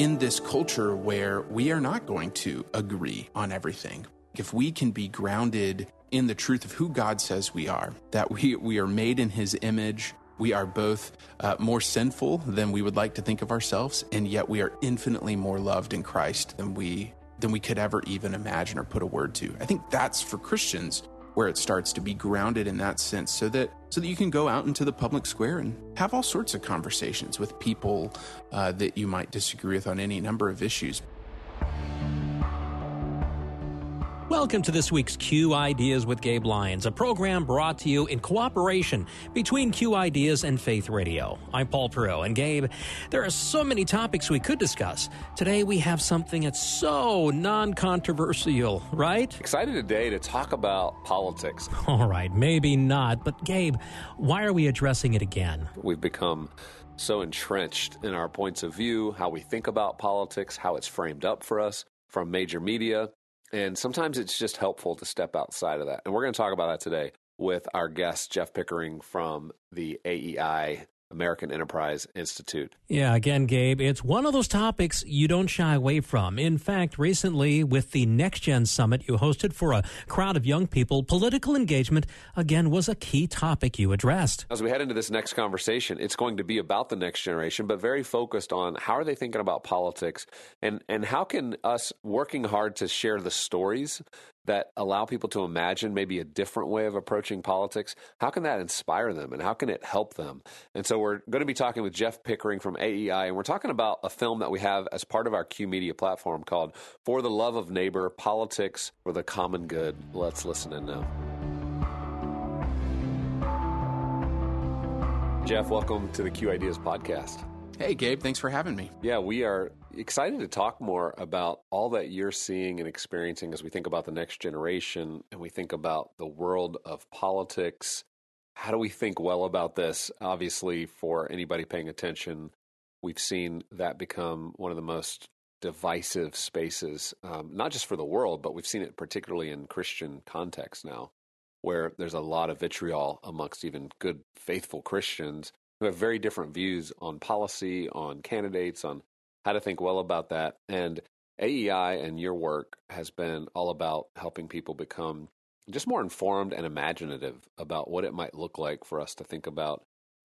in this culture where we are not going to agree on everything, if we can be grounded in the truth of who God says we are, that we, we are made in His image, we are both uh, more sinful than we would like to think of ourselves, and yet we are infinitely more loved in Christ than we than we could ever even imagine or put a word to. I think that's for Christians where it starts to be grounded in that sense so that so that you can go out into the public square and have all sorts of conversations with people uh, that you might disagree with on any number of issues Welcome to this week's Q Ideas with Gabe Lyons, a program brought to you in cooperation between Q Ideas and Faith Radio. I'm Paul Perot, and Gabe, there are so many topics we could discuss. Today we have something that's so non controversial, right? Excited today to talk about politics. All right, maybe not, but Gabe, why are we addressing it again? We've become so entrenched in our points of view, how we think about politics, how it's framed up for us from major media and sometimes it's just helpful to step outside of that. And we're going to talk about that today with our guest, Jeff Pickering from the AEI American Enterprise Institute. Yeah, again, Gabe, it's one of those topics you don't shy away from. In fact, recently with the Next Gen Summit you hosted for a crowd of young people, political engagement again was a key topic you addressed. As we head into this next conversation, it's going to be about the next generation, but very focused on how are they thinking about politics and and how can us working hard to share the stories that allow people to imagine maybe a different way of approaching politics, how can that inspire them and how can it help them? And so we're going to be talking with Jeff Pickering from AEI, and we're talking about a film that we have as part of our Q Media platform called For the Love of Neighbor Politics for the Common Good. Let's listen in now. Jeff, welcome to the Q Ideas podcast. Hey, Gabe, thanks for having me. Yeah, we are excited to talk more about all that you're seeing and experiencing as we think about the next generation and we think about the world of politics. How do we think well about this? Obviously, for anybody paying attention, we've seen that become one of the most divisive spaces, um, not just for the world, but we've seen it particularly in Christian context now, where there's a lot of vitriol amongst even good, faithful Christians who have very different views on policy, on candidates, on how to think well about that. And AEI and your work has been all about helping people become just more informed and imaginative about what it might look like for us to think about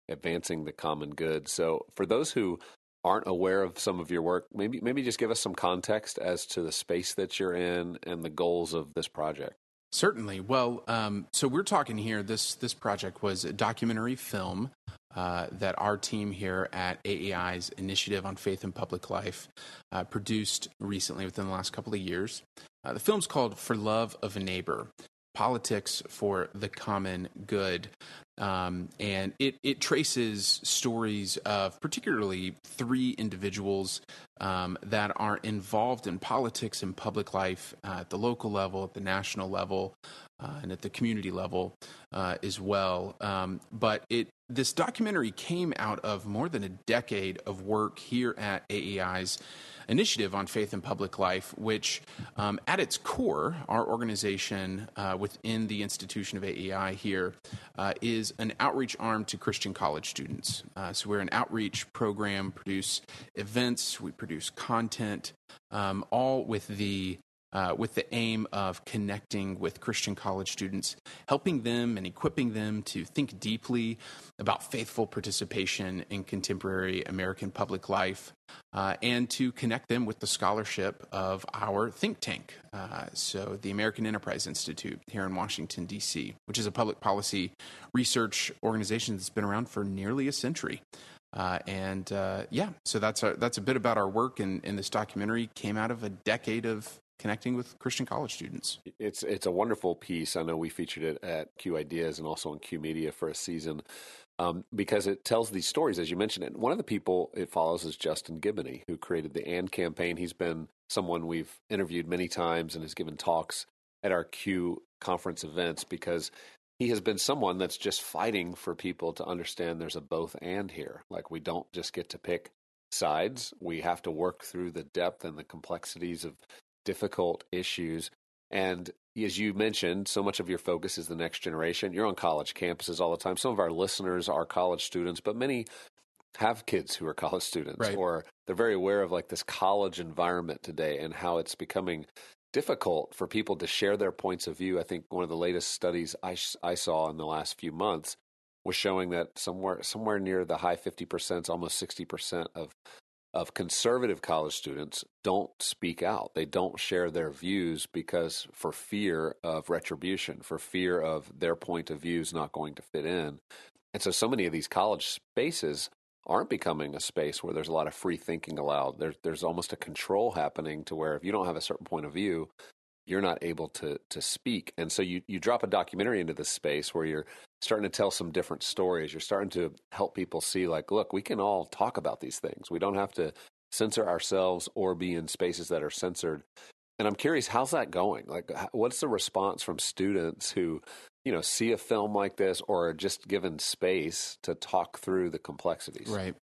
advancing the common good. So, for those who aren't aware of some of your work, maybe maybe just give us some context as to the space that you're in and the goals of this project. Certainly. Well, um, so we're talking here. This this project was a documentary film uh, that our team here at AEI's Initiative on Faith and Public Life uh, produced recently within the last couple of years. Uh, the film's called For Love of a Neighbor Politics for the Common Good. Um, and it, it traces stories of particularly three individuals um, that are involved in politics and public life uh, at the local level, at the national level, uh, and at the community level uh, as well. Um, but it this documentary came out of more than a decade of work here at AEI's initiative on faith and public life, which, um, at its core, our organization uh, within the institution of AEI here uh, is an outreach arm to Christian college students. Uh, so we're an outreach program, produce events, we produce content, um, all with the uh, with the aim of connecting with Christian college students, helping them and equipping them to think deeply about faithful participation in contemporary American public life, uh, and to connect them with the scholarship of our think tank. Uh, so, the American Enterprise Institute here in Washington, D.C., which is a public policy research organization that's been around for nearly a century. Uh, and uh, yeah, so that's a, that's a bit about our work. And, and, this documentary came out of a decade of connecting with Christian college students. It's it's a wonderful piece. I know we featured it at Q Ideas and also on Q Media for a season. Um, because it tells these stories, as you mentioned. It. One of the people it follows is Justin Giboney, who created the AND campaign. He's been someone we've interviewed many times and has given talks at our Q conference events because he has been someone that's just fighting for people to understand there's a both and here. Like we don't just get to pick sides. We have to work through the depth and the complexities of difficult issues. And as you mentioned, so much of your focus is the next generation. You're on college campuses all the time. Some of our listeners are college students, but many have kids who are college students right. or they're very aware of like this college environment today and how it's becoming difficult for people to share their points of view. I think one of the latest studies I, I saw in the last few months was showing that somewhere somewhere near the high 50%, almost 60% of of conservative college students don't speak out. They don't share their views because for fear of retribution, for fear of their point of views not going to fit in. And so so many of these college spaces aren't becoming a space where there's a lot of free thinking allowed. There's there's almost a control happening to where if you don't have a certain point of view, you're not able to to speak. And so you you drop a documentary into this space where you're starting to tell some different stories. You're starting to help people see like, look, we can all talk about these things. We don't have to censor ourselves or be in spaces that are censored. And I'm curious, how's that going? Like, what's the response from students who, you know, see a film like this or are just given space to talk through the complexities? Right.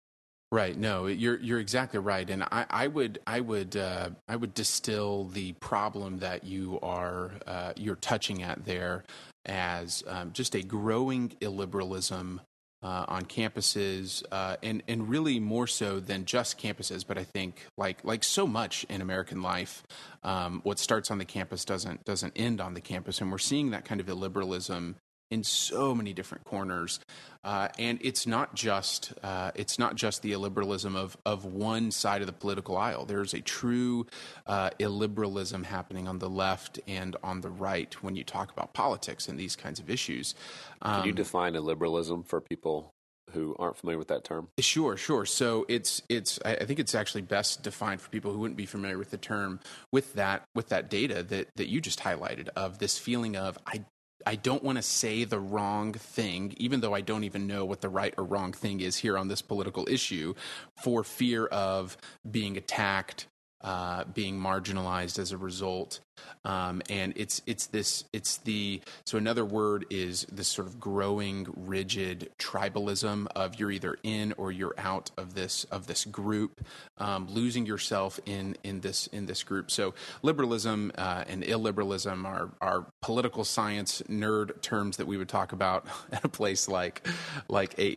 Right. No, you're you're exactly right, and I, I would I would uh, I would distill the problem that you are uh, you're touching at there as um, just a growing illiberalism uh, on campuses, uh, and and really more so than just campuses. But I think like like so much in American life, um, what starts on the campus doesn't doesn't end on the campus, and we're seeing that kind of illiberalism in so many different corners, uh, and it's not just uh, it's not just the illiberalism of of one side of the political aisle. There's a true uh, illiberalism happening on the left and on the right when you talk about politics and these kinds of issues. Um, Can you define illiberalism for people who aren't familiar with that term? Sure, sure. So it's it's I think it's actually best defined for people who wouldn't be familiar with the term with that with that data that that you just highlighted of this feeling of I I don't want to say the wrong thing, even though I don't even know what the right or wrong thing is here on this political issue, for fear of being attacked, uh, being marginalized as a result. Um, and it's it's this it's the so another word is this sort of growing rigid tribalism of you're either in or you're out of this of this group, um, losing yourself in in this in this group. So liberalism uh, and illiberalism are are political science nerd terms that we would talk about at a place like like a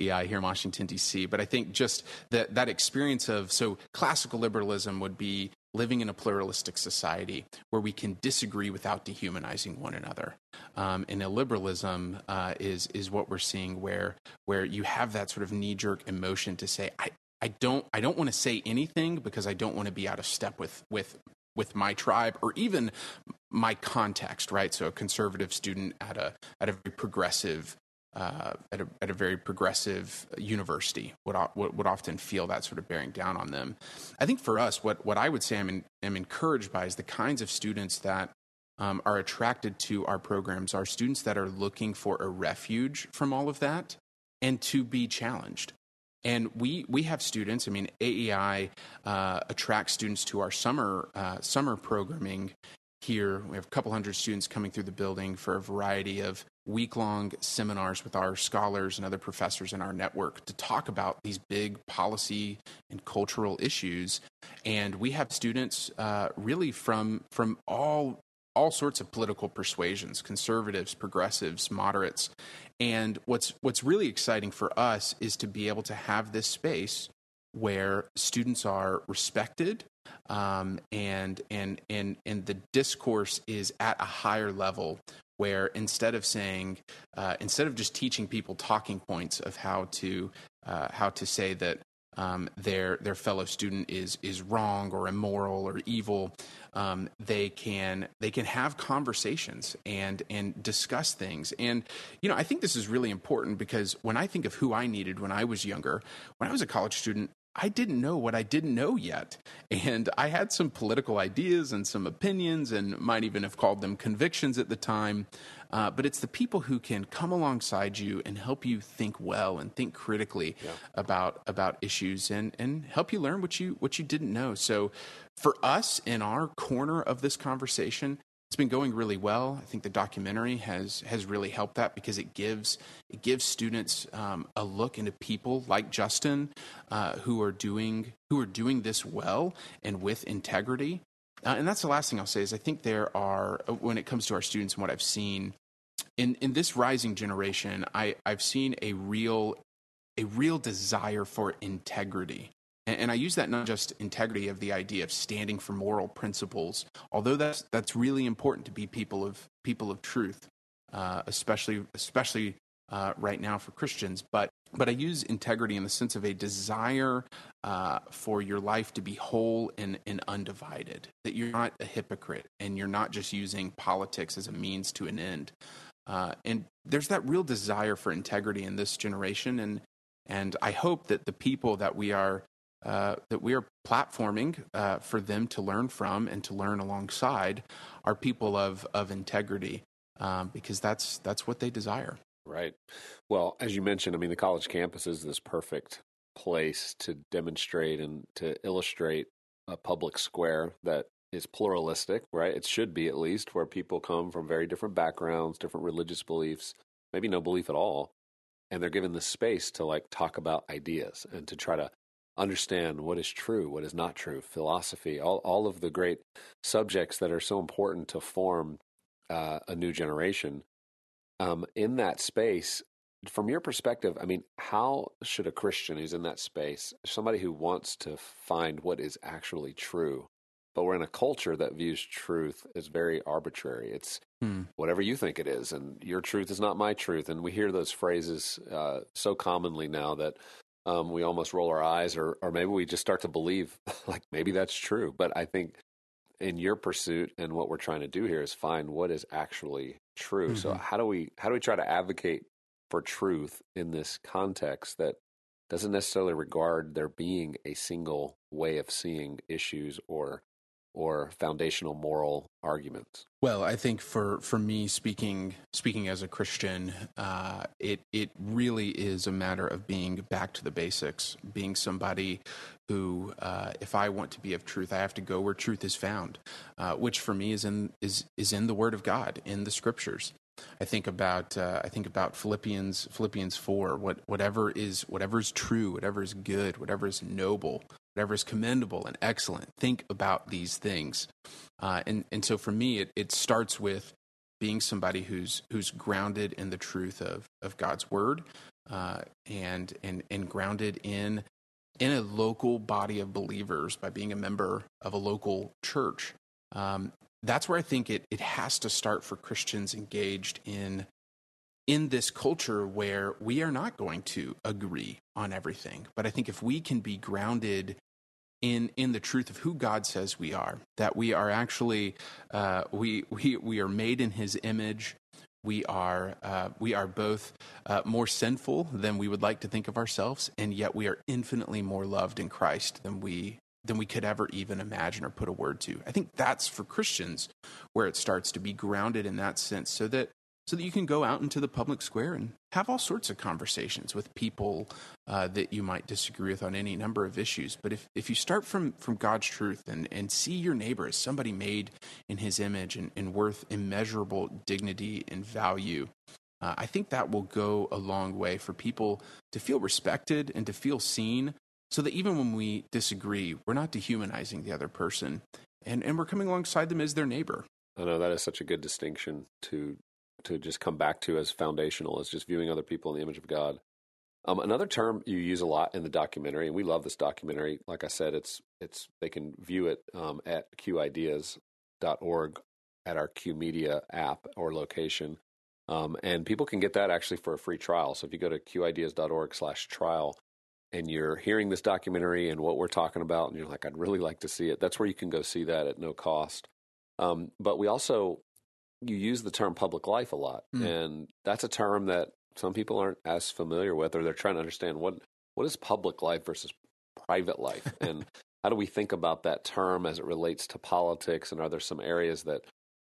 EI here in Washington, D.C. But I think just that, that experience of so classical liberalism would be living in a pluralistic society where we can disagree without dehumanizing one another. Um, and illiberalism uh, is is what we're seeing where where you have that sort of knee jerk emotion to say I. I don't. I don't want to say anything because I don't want to be out of step with with with my tribe or even my context, right? So a conservative student at a at a very progressive uh, at, a, at a very progressive university would, would, would often feel that sort of bearing down on them. I think for us, what, what I would say I'm, in, am encouraged by is the kinds of students that um, are attracted to our programs are students that are looking for a refuge from all of that and to be challenged. And we, we have students. I mean, AEI uh, attracts students to our summer uh, summer programming here. We have a couple hundred students coming through the building for a variety of week long seminars with our scholars and other professors in our network to talk about these big policy and cultural issues. And we have students uh, really from, from all all sorts of political persuasions conservatives progressives moderates and what's what's really exciting for us is to be able to have this space where students are respected um, and and and and the discourse is at a higher level where instead of saying uh, instead of just teaching people talking points of how to uh, how to say that um, their their fellow student is is wrong or immoral or evil, um, they can they can have conversations and and discuss things. And you know, I think this is really important because when I think of who I needed when I was younger, when I was a college student, I didn't know what I didn't know yet. And I had some political ideas and some opinions, and might even have called them convictions at the time. Uh, but it's the people who can come alongside you and help you think well and think critically yeah. about about issues and and help you learn what you what you didn't know. So for us in our corner of this conversation, it's been going really well. I think the documentary has has really helped that because it gives it gives students um, a look into people like Justin uh, who are doing who are doing this well and with integrity. Uh, and that's the last thing I'll say is I think there are when it comes to our students and what I've seen in in this rising generation, I I've seen a real a real desire for integrity. And, I use that not just integrity of the idea of standing for moral principles, although that's that's really important to be people of people of truth, uh, especially especially uh, right now for Christians. But but I use integrity in the sense of a desire uh, for your life to be whole and, and undivided. That you're not a hypocrite and you're not just using politics as a means to an end. Uh, and there's that real desire for integrity in this generation, and and I hope that the people that we are uh, that we are platforming uh, for them to learn from and to learn alongside are people of of integrity um, because that's that's what they desire. Right. Well, as you mentioned, I mean, the college campus is this perfect place to demonstrate and to illustrate a public square that is pluralistic, right? It should be at least where people come from very different backgrounds, different religious beliefs, maybe no belief at all, and they're given the space to like talk about ideas and to try to understand what is true, what is not true, philosophy, all, all of the great subjects that are so important to form uh, a new generation. Um, in that space, from your perspective, I mean, how should a Christian who's in that space, somebody who wants to find what is actually true, but we're in a culture that views truth as very arbitrary. It's hmm. whatever you think it is, and your truth is not my truth. And we hear those phrases uh, so commonly now that um, we almost roll our eyes, or or maybe we just start to believe like maybe that's true. But I think in your pursuit and what we're trying to do here is find what is actually true. Mm-hmm. So how do we how do we try to advocate for truth in this context that doesn't necessarily regard there being a single way of seeing issues or or foundational moral arguments? Well, I think for, for me, speaking speaking as a Christian, uh, it it really is a matter of being back to the basics, being somebody who, uh, if I want to be of truth, I have to go where truth is found, uh, which for me is in is is in the Word of God, in the Scriptures. I think about uh, I think about Philippians Philippians four. What whatever is whatever is true, whatever is good, whatever is noble, whatever is commendable and excellent. Think about these things. Uh, and, and so for me, it, it starts with being somebody who's, who's grounded in the truth of, of God's word uh, and, and, and grounded in, in a local body of believers by being a member of a local church. Um, that's where I think it, it has to start for Christians engaged in in this culture where we are not going to agree on everything. But I think if we can be grounded in in the truth of who God says we are. That we are actually uh, we we we are made in His image. We are uh, we are both uh, more sinful than we would like to think of ourselves, and yet we are infinitely more loved in Christ than we than we could ever even imagine or put a word to. I think that's for Christians where it starts to be grounded in that sense, so that so that you can go out into the public square and have all sorts of conversations with people uh, that you might disagree with on any number of issues. But if, if you start from, from God's truth and, and see your neighbor as somebody made in his image and, and worth immeasurable dignity and value, uh, I think that will go a long way for people to feel respected and to feel seen so that even when we disagree, we're not dehumanizing the other person and, and we're coming alongside them as their neighbor. I know that is such a good distinction to to just come back to as foundational as just viewing other people in the image of God. Um, another term you use a lot in the documentary, and we love this documentary. Like I said, it's it's they can view it um, at qideas.org at our Q Media app or location, um, and people can get that actually for a free trial. So if you go to qideas.org/trial and you're hearing this documentary and what we're talking about, and you're like, I'd really like to see it. That's where you can go see that at no cost. Um, but we also you use the term public life a lot, mm. and that's a term that some people aren't as familiar with, or they're trying to understand what what is public life versus private life and how do we think about that term as it relates to politics and are there some areas that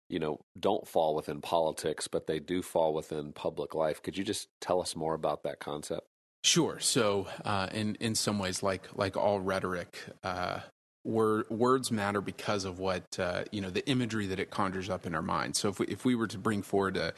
you know don't fall within politics but they do fall within public life could you just tell us more about that concept Sure. So, uh, in in some ways, like like all rhetoric, uh, word, words matter because of what uh, you know the imagery that it conjures up in our mind. So, if we if we were to bring forward a,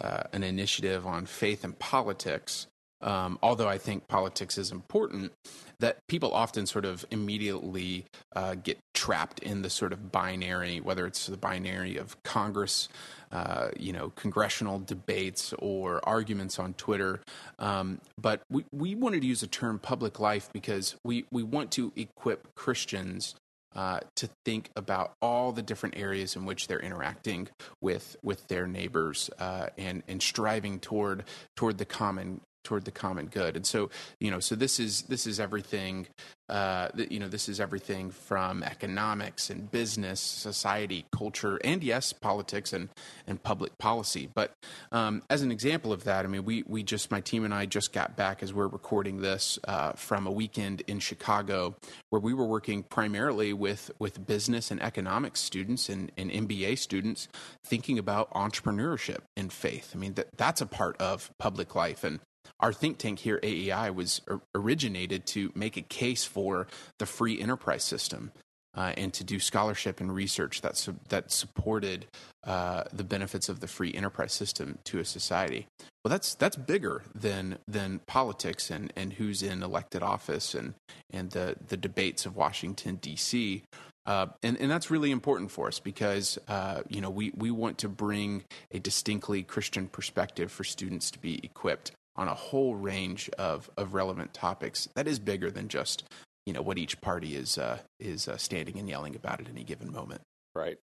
uh, an initiative on faith and politics, um, although I think politics is important, that people often sort of immediately uh, get trapped in the sort of binary, whether it's the binary of Congress, uh, you know, congressional debates or arguments on Twitter. Um, but we, we wanted to use the term public life because we, we want to equip Christians uh, to think about all the different areas in which they're interacting with with their neighbors uh, and and striving toward toward the common toward the common good. And so, you know, so this is this is everything. Uh, you know, this is everything from economics and business, society, culture, and yes, politics and and public policy. But um, as an example of that, I mean, we we just my team and I just got back as we're recording this uh, from a weekend in Chicago where we were working primarily with with business and economics students and, and MBA students thinking about entrepreneurship and faith. I mean, that that's a part of public life and our think tank here, AEI, was originated to make a case for the free enterprise system uh, and to do scholarship and research that su- that supported uh, the benefits of the free enterprise system to a society. Well, that's that's bigger than than politics and, and who's in elected office and and the the debates of Washington D.C. Uh, and, and that's really important for us because uh, you know we, we want to bring a distinctly Christian perspective for students to be equipped on a whole range of, of relevant topics that is bigger than just you know what each party is uh, is uh, standing and yelling about at any given moment. Right.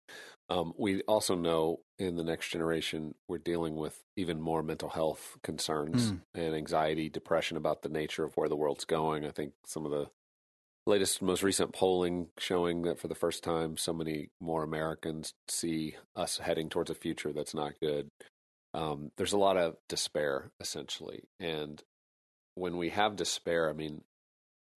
Um, we also know in the next generation we're dealing with even more mental health concerns mm. and anxiety, depression about the nature of where the world's going. I think some of the latest, most recent polling showing that for the first time, so many more Americans see us heading towards a future that's not good um, there's a lot of despair essentially. And when we have despair i mean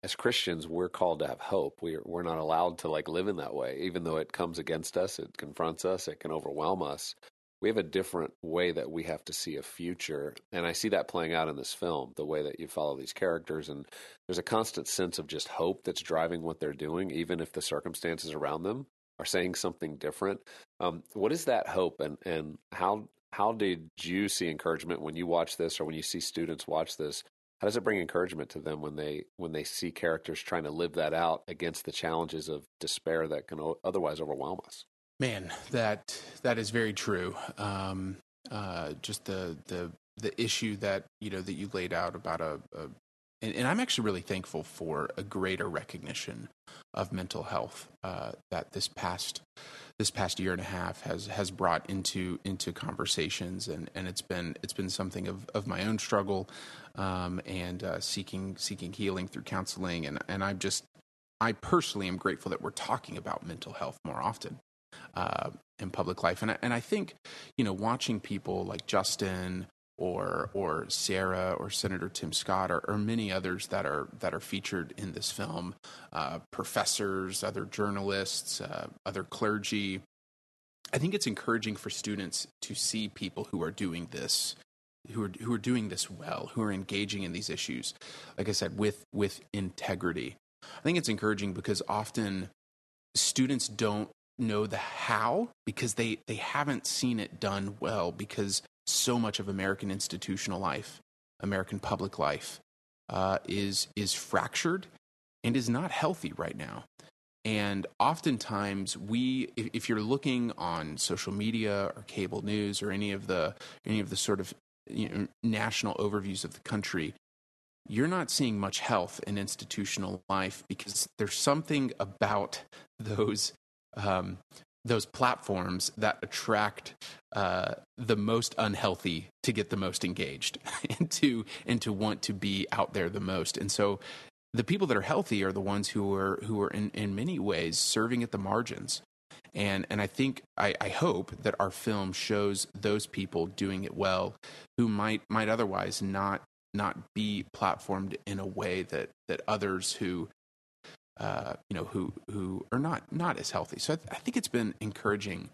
as christians we're called to have hope. We're, we're not allowed to like live in that way. Even though it comes against us it confronts us it can overwhelm us we have a different way that we have to see a future. And i see that playing out in this film the way that you follow these characters and there's a constant sense of just hope that's driving what they're doing even if the circumstances around them are saying something different. Um, what is that hope and and how how did you see encouragement when you watch this or when you see students watch this? How does it bring encouragement to them when they when they see characters trying to live that out against the challenges of despair that can otherwise overwhelm us? Man that that is very true. Um, uh, just the the the issue that you know that you laid out about a, a and, and, I'm actually really thankful for a greater recognition of mental health uh, that this past this past year and a half has has brought into into conversations and and it's been it's been something of of my own struggle um, and uh, seeking seeking healing through counseling and and I'm just I personally am grateful that we're talking about mental health more often uh, in public life. And I, and I think you know watching people like Justin or or Sarah or Senator Tim Scott or, or, many others that are that are featured in this film, uh, professors, other journalists, uh, other clergy. I think it's encouraging for students to see people who are doing this, who are who are doing this well, who are engaging in these issues. Like I said, with with integrity. I think it's encouraging because often students don't know the how because they they haven't seen it done well because so much of American institutional life, American public life, uh, is is fractured and is not healthy right now. And oftentimes, we, if, you're looking on social media or cable news or any of the any of the sort of you know, national overviews of the country, you're not seeing much health in institutional life because there's something about those um, those platforms that attract uh, the most unhealthy to get the most engaged and to and to want to be out there the most. And so the people that are healthy are the ones who are who are in, in many ways serving at the margins. And and I think I, I hope that our film shows those people doing it well who might might otherwise not not be platformed in a way that that others who uh, you know, who who are not not as healthy. So I, th- I think it's been encouraging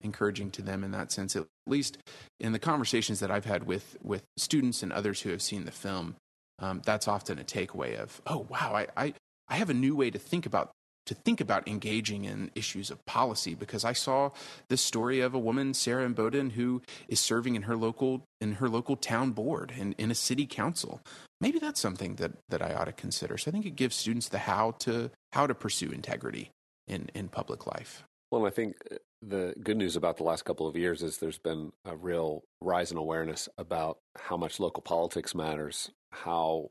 encouraging to them in that sense at least in the conversations that i've had with with students and others who have seen the film um, that's often a takeaway of oh wow I, I i have a new way to think about to think about engaging in issues of policy because I saw this story of a woman, Sarah Imboden, who is serving in her local in her local town board and in a city council. Maybe that's something that, that I ought to consider. So I think it gives students the how to how to pursue integrity in, in public life. Well, I think uh, the good news about the last couple of years is there's been a real rise in awareness about how much local politics matters, how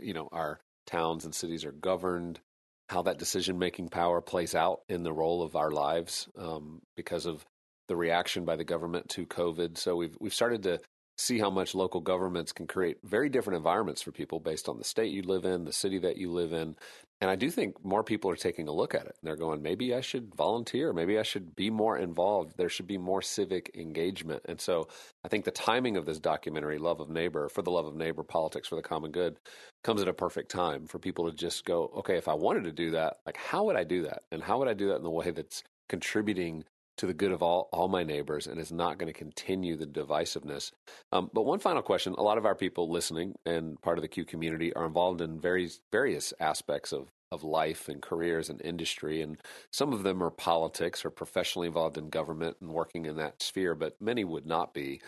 you know our towns and cities are governed, how that decision making power plays out in the role of our lives um, because of the reaction by the government to COVID. So we've we've started to see how much local governments can create very different environments for people based on the state you live in, the city that you live in. And I do think more people are taking a look at it. They're going, maybe I should volunteer. Maybe I should be more involved. There should be more civic engagement. And so I think the timing of this documentary, Love of Neighbor, for the love of neighbor, politics for the common good, comes at a perfect time for people to just go, okay, if I wanted to do that, like how would I do that? And how would I do that in the way that's contributing to the good of all, all my neighbors and is not going to continue the divisiveness. Um, but one final question a lot of our people listening and part of the Q community are involved in various, various aspects of, of life and careers and industry. And some of them are politics or professionally involved in government and working in that sphere, but many would not be.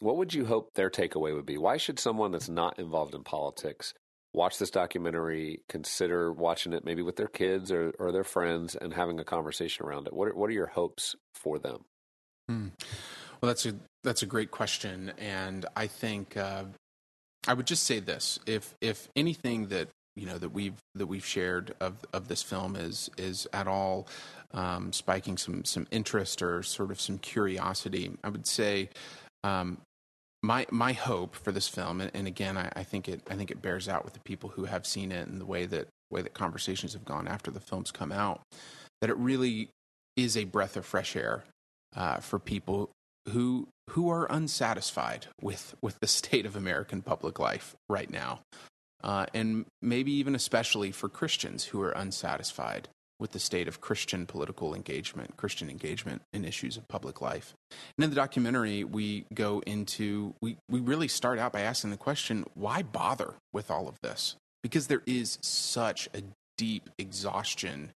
What would you hope their takeaway would be? Why should someone that's not involved in politics watch this documentary, consider watching it maybe with their kids or, or their friends and having a conversation around it? What are, what are your hopes for them? Hmm. Well, that's a that's a great question, and I think uh, I would just say this: if if anything that you know that we've that we've shared of of this film is is at all um, spiking some some interest or sort of some curiosity, I would say um, my my hope for this film, and, and again, I, I, think it I think it bears out with the people who have seen it and the way that way that conversations have gone after the films come out, that it really is a breath of fresh air uh, for people who who are unsatisfied with with the state of American public life right now, uh, and maybe even especially for Christians who are unsatisfied with the state of Christian political engagement, Christian engagement in issues of public life. And in the documentary, we go into, we, we really start out by asking the question why bother with all of this? Because there is such a deep exhaustion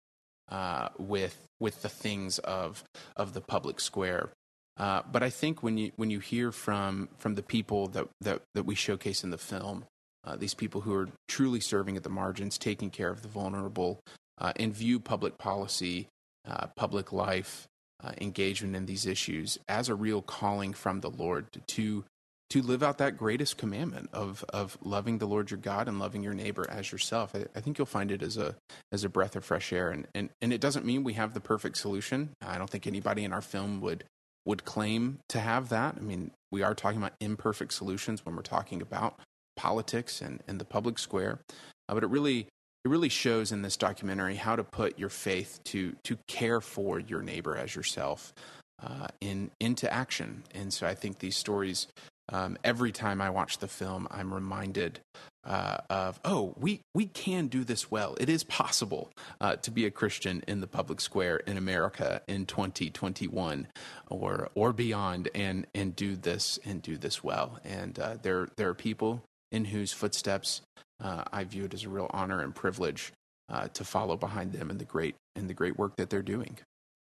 uh, with, with the things of, of the public square. Uh, but I think when you, when you hear from, from the people that, that, that we showcase in the film, uh, these people who are truly serving at the margins, taking care of the vulnerable, uh, and view public policy, uh, public life, uh, engagement in these issues as a real calling from the Lord to to live out that greatest commandment of of loving the Lord your God and loving your neighbor as yourself. I, I, think you'll find it as a as a breath of fresh air, and, and and it doesn't mean we have the perfect solution. I don't think anybody in our film would would claim to have that. I mean, we are talking about imperfect solutions when we're talking about politics and, and the public square, uh, but it really it really shows in this documentary how to put your faith to to care for your neighbor as yourself uh, in into action. And so I think these stories. Um, every time I watch the film, I'm reminded uh, of oh, we we can do this well. It is possible uh, to be a Christian in the public square in America in 2021 or or beyond, and and do this and do this well. And uh, there there are people in whose footsteps uh, I view it as a real honor and privilege uh, to follow behind them in the great in the great work that they're doing.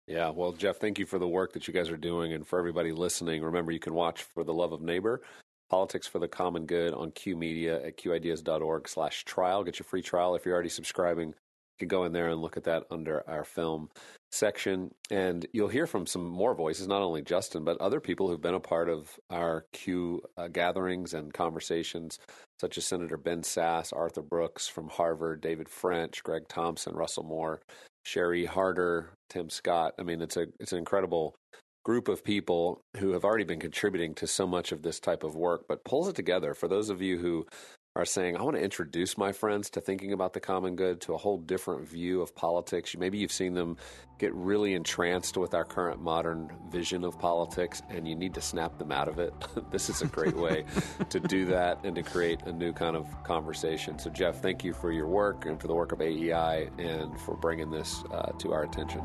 Yeah, well, Jeff, thank you for the work that you guys are doing, and for everybody listening. Remember, you can watch for the love of neighbor. Politics for the Common Good on Q Media at qideas.org slash trial. Get your free trial if you're already subscribing. You can go in there and look at that under our film section. And you'll hear from some more voices, not only Justin, but other people who've been a part of our Q uh, gatherings and conversations such as Senator Ben Sasse, Arthur Brooks from Harvard, David French, Greg Thompson, Russell Moore, Sherry Harder, Tim Scott. I mean, it's a it's an incredible group of people who have already been contributing to so much of this type of work, but pulls it together. For those of you who are saying, I want to introduce my friends to thinking about the common good, to a whole different view of politics. Maybe you've seen them get really entranced with our current modern vision of politics, and you need to snap them out of it. this is a great way to do that and to create a new kind of conversation. So, Jeff, thank you for your work and for the work of AEI and for bringing this uh, to our attention.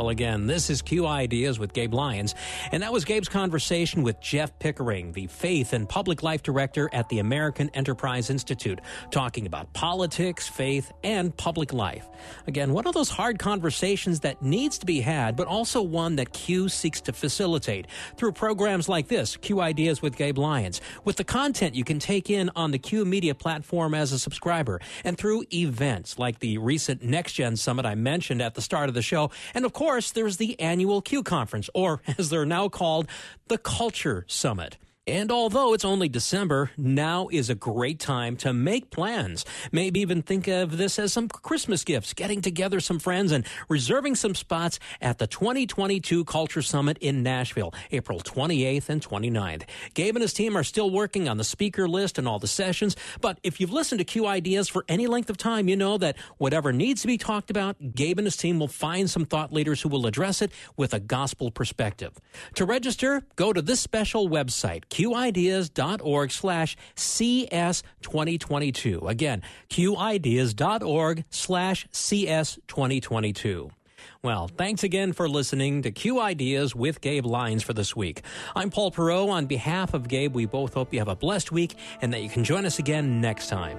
Well, again, this is Q Ideas with Gabe Lyons, and that was Gabe's conversation with Jeff Pickering, the Faith and Public Life Director at the American Enterprise Institute, talking about politics, faith, and public life. Again, one of those hard conversations that needs to be had, but also one that Q seeks to facilitate through programs like this, Q Ideas with Gabe Lyons, with the content you can take in on the Q Media platform as a subscriber, and through events like the recent Next Gen Summit I mentioned at the start of the show, and of course, course, there's the annual Q Conference, or as they're now called, the Culture Summit. And although it's only December, now is a great time to make plans. Maybe even think of this as some Christmas gifts, getting together some friends and reserving some spots at the 2022 Culture Summit in Nashville, April 28th and 29th. Gabe and his team are still working on the speaker list and all the sessions, but if you've listened to Q Ideas for any length of time, you know that whatever needs to be talked about, Gabe and his team will find some thought leaders who will address it with a gospel perspective. To register, go to this special website, qideas.org slash CS2022. Again, qideas.org slash CS2022. Well, thanks again for listening to Q Ideas with Gabe Lyons for this week. I'm Paul Perot. On behalf of Gabe, we both hope you have a blessed week and that you can join us again next time.